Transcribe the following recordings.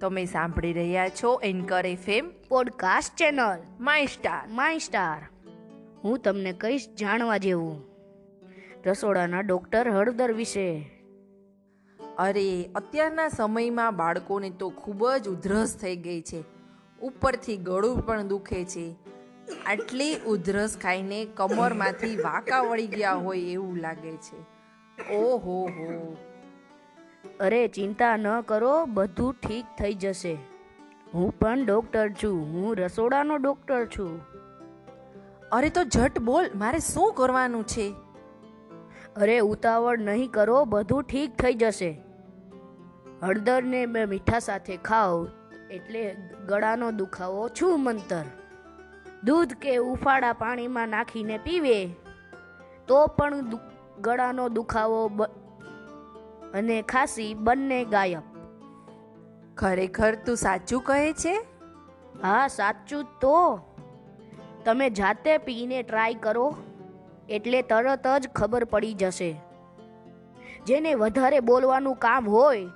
તમે સાંભળી રહ્યા છો anchor FM podcast channel. My star. My star. હું તમને કહીશ જાણવા જેવું. રસોડાના ડોક્ટર હળદર વિશે. અરે અત્યારના સમયમાં બાળકોને તો ખૂબ જ ઉધરસ થઈ ગઈ છે. ઉપરથી ગળું પણ દુખે છે. આટલી ઉધરસ ખાઈને કમરમાંથી વાંકા વળી ગયા હોય એવું લાગે છે. ઓહો હો. અરે ચિંતા ન કરો બધું ઠીક થઈ જશે. હું પણ ડોક્ટર છું હું રસોડાનો ડોક્ટર છું. અરે તો ઝટ બોલ મારે શું કરવાનું છે? અરે ઉતાવળ નહીં કરો બધું ઠીક થઈ જશે. હળદરને બે મીઠા સાથે ખાઓ એટલે ગળાનો દુખાવો છું મંતર દૂધ કે ઉફાળા પાણીમાં નાખીને પીવે તો પણ ગળાનો દુખાવો અને ખાંસી બંને ગાયબ. ખરેખર તું સાચું કહે છે? હા સાચું તો. તમે જાતે પીને ટ્રાય કરો એટલે તરત જ ખબર પડી જશે. જેને વધારે બોલવાનું કામ હોય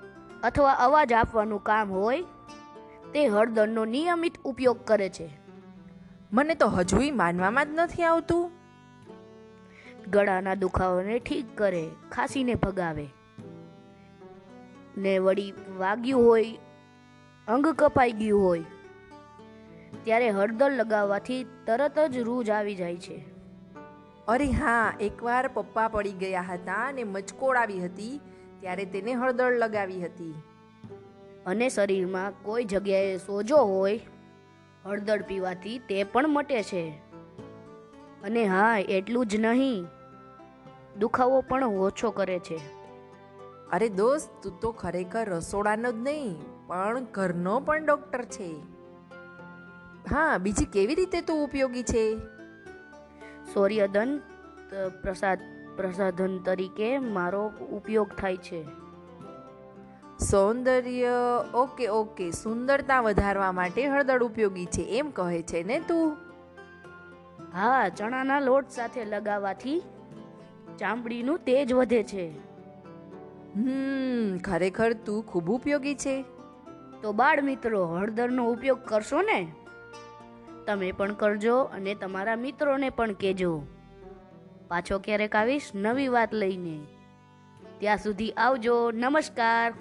અથવા અવાજ આપવાનું કામ હોય તે હળદરનો નિયમિત ઉપયોગ કરે છે. મને તો હજુય માનવામાં જ નથી આવતું. ગળાના દુખાવાને ઠીક કરે ખાંસીને ભગાવે. ને વળી વાગ્યું હોય અંગ કપાઈ ગયું હોય ત્યારે હળદર લગાવવાથી તરત જ રૂજ આવી જાય છે. અરે હા એકવાર પપ્પા પડી ગયા હતા અને મચકોડ આવી હતી ત્યારે તેને હળદર લગાવી હતી. અને શરીરમાં કોઈ જગ્યાએ સોજો હોય હળદર પીવાથી તે પણ મટે છે. અને હા એટલું જ નહીં દુખાવો પણ ઓછો કરે છે. અરે દોસ્ત તું તો ખરેખર રસોડાનો જ નહીં પણ ઘરનો પણ ડૉક્ટર છે. હા બીજી કેવી રીતે તું ઉપયોગી છે? સૂર્યદન પ્રસાદ પ્રસાધન તરીકે મારો ઉપયોગ થાય છે. સૌંદર્ય ઓકે ઓકે સુંદરતા વધારવા માટે હળદર ઉપયોગી છે એમ કહે છે ને તું? હા ચણાના લોટ સાથે લગાવવાથી ચામડીનું તેજ વધે છે. હમ, ખરેખર તું ખૂબ ઉપયોગી છે. તો બાળ મિત્રો, હળદરનો ઉપયોગ કરશો ને? તમે પણ કરજો અને તમારા મિત્રોને પણ કહેજો. પાછો ક્યારેક આવીશ નવી વાત લઈને. ત્યાં સુધી આવજો, નમસ્કાર.